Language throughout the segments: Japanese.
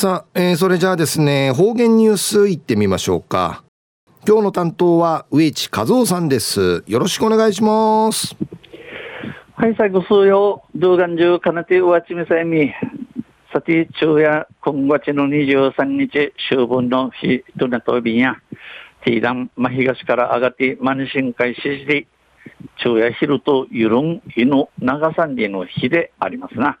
さあ、えー、それじゃあですね、方言ニュースいってみましょうか。今日の担当は植地和夫さんです。よろしくお願いします。はい、最後数曜、動画中、かなてうわちみさえみ。さて、昼夜、今月の23日、秋分の日となとびんや、ティーダン、真東から上がって、マニシン会しじ昼夜昼とゆるん、日の長三里の日でありますな。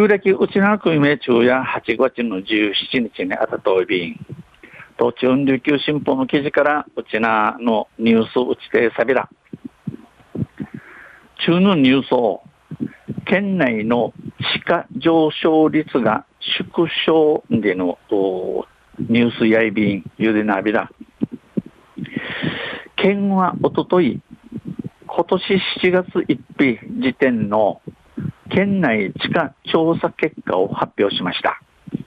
旧暦うちなく名中や8月の17日にあたといびん。東中琉球新報の記事からうちなのニュースうちてさびら。中のニュースを県内の地価上昇率が縮小でのニュースやいびんゆでなびら。県はおととい、今年7月1日時点の県内地価調査結果を発表しました。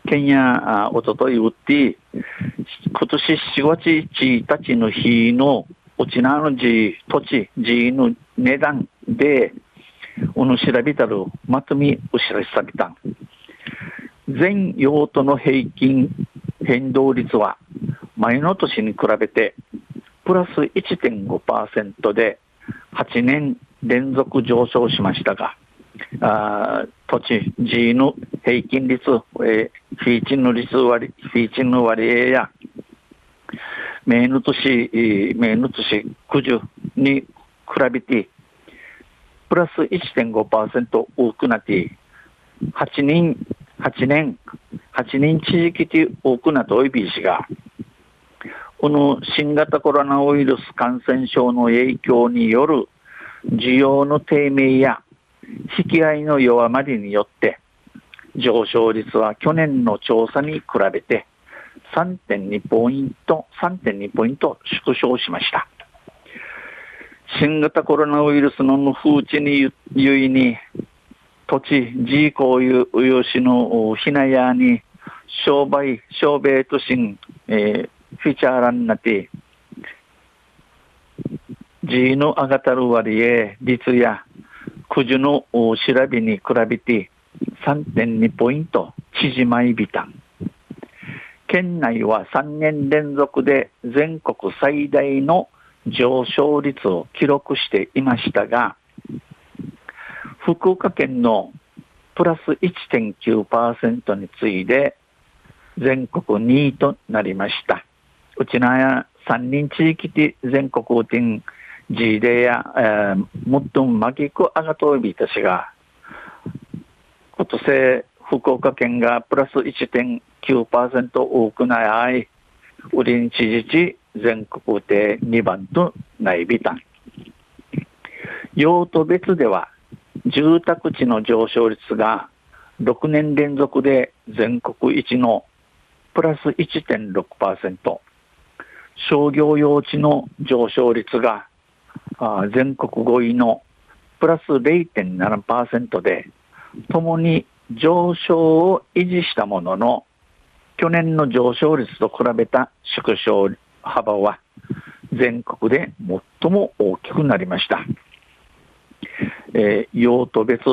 県やおととい売って、今年4月1日の日の沖縄の地、土地、地の値段で、おの調べたるまとみお知らしさびたん。全用途の平均変動率は前の年に比べてプラス1.5%で8年連続上昇しましたが、あ土地 G の平均率、えー、フィーチンの率割、フィーチンの割合や、メーヌ年、メーヌ年9十に比べて、プラス1.5%多くなって、8人、8年、8人地域で多くなっておいびしが、この新型コロナウイルス感染症の影響による需要の低迷や引き合いの弱まりによって上昇率は去年の調査に比べて3.2ポイント、3.2ポイント縮小しました。新型コロナウイルスの風地にゆいに、土地、人公有しのひなやに、商売、商売都心、えー、フィチャーランナティ、地位の上がたる割合、率や、九時の調べに比べて3.2ポイント縮まいびたん。県内は3年連続で全国最大の上昇率を記録していましたが、福岡県のプラス1.9%に次いで全国2位となりました。うちのや3人地域で全国を点ジーデや、えー、もっとまきくあがとびたしが、今年福岡県がプラス1.9%多くない、売りに知事地全国で2番とないびたん。用途別では、住宅地の上昇率が6年連続で全国一のプラス1.6%、商業用地の上昇率があ全国5位のプラス0.7%で、ともに上昇を維持したものの、去年の上昇率と比べた縮小幅は全国で最も大きくなりました。えー、用途別、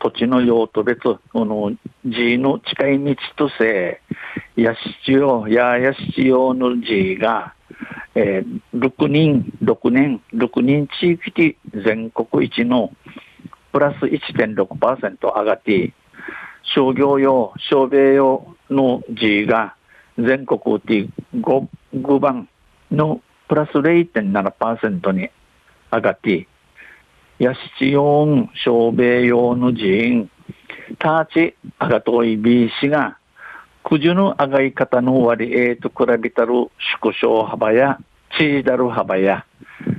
土地の用途別、この地の近い道とせ、やしちよ、ややしちよの地が、えー、6人、6年、6人地域で全国一のプラス1.6%上がって、商業用、商米用の G が全国で 5, 5番のプラス0.7%に上がって、ヤシチ用、商米用の人、ターチ、アガトイビーシが、九十の上がり方の割合と比べたる縮小幅やチーダル幅や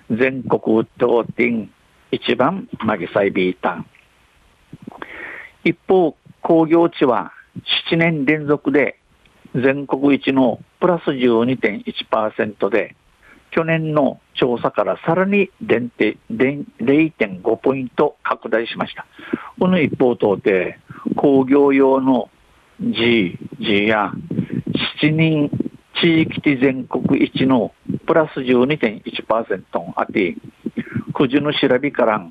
全国当店一番マギサイビータン。一方、工業地は7年連続で全国一のプラス12.1%で、去年の調査からさらに0.5ポイント拡大しました。この一方等で工業用の G、G や7人地域的全国一のプラス12.1%あって、くじの調べから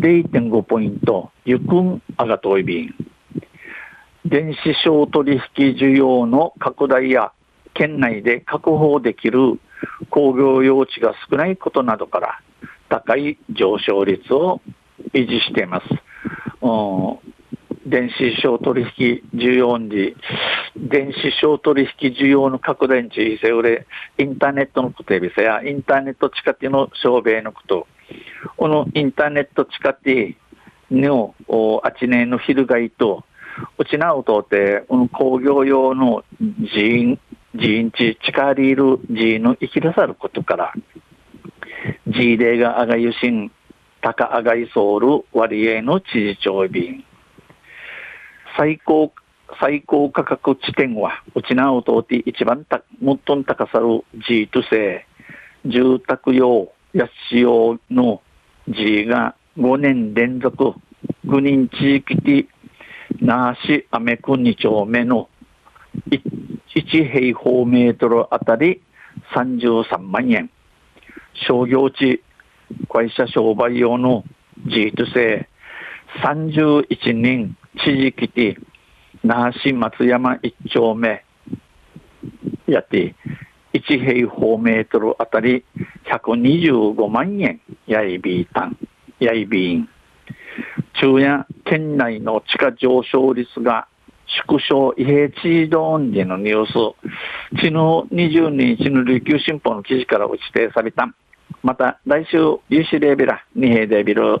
0.5ポイント、ゆくんあがといびん。電子商取引需要の拡大や県内で確保できる工業用地が少ないことなどから高い上昇率を維持しています。電子商取引需要に、電子商取引需要の拡大について、俺、インターネットのことや、インターネット近くの商売のこと、このインターネット近くのあちねの昼がいと、うちなうとって、この工業用の人員、人員地、近りいる人員の生き出さることから、G 例があがゆしん、高あがいソウル割合の知事長便。最高、最高価格地点は、うちなうとって一番た、最も高さる G とせ、住宅用、やし用の G が5年連続、5人地域で、那覇市アメク2丁目の1平方メートルあたり33万円。商業地、会社商売用の G とせ、31人地域で、那覇市松山一丁目やって、1平方メートルあたり125万円やいびいたん、やいびん。昼夜県内の地価上昇率が縮小異平地ドンでのニュース、昨日22日の琉球新報の記事から打ち定された。また来週、有志レベラ、二平デビル。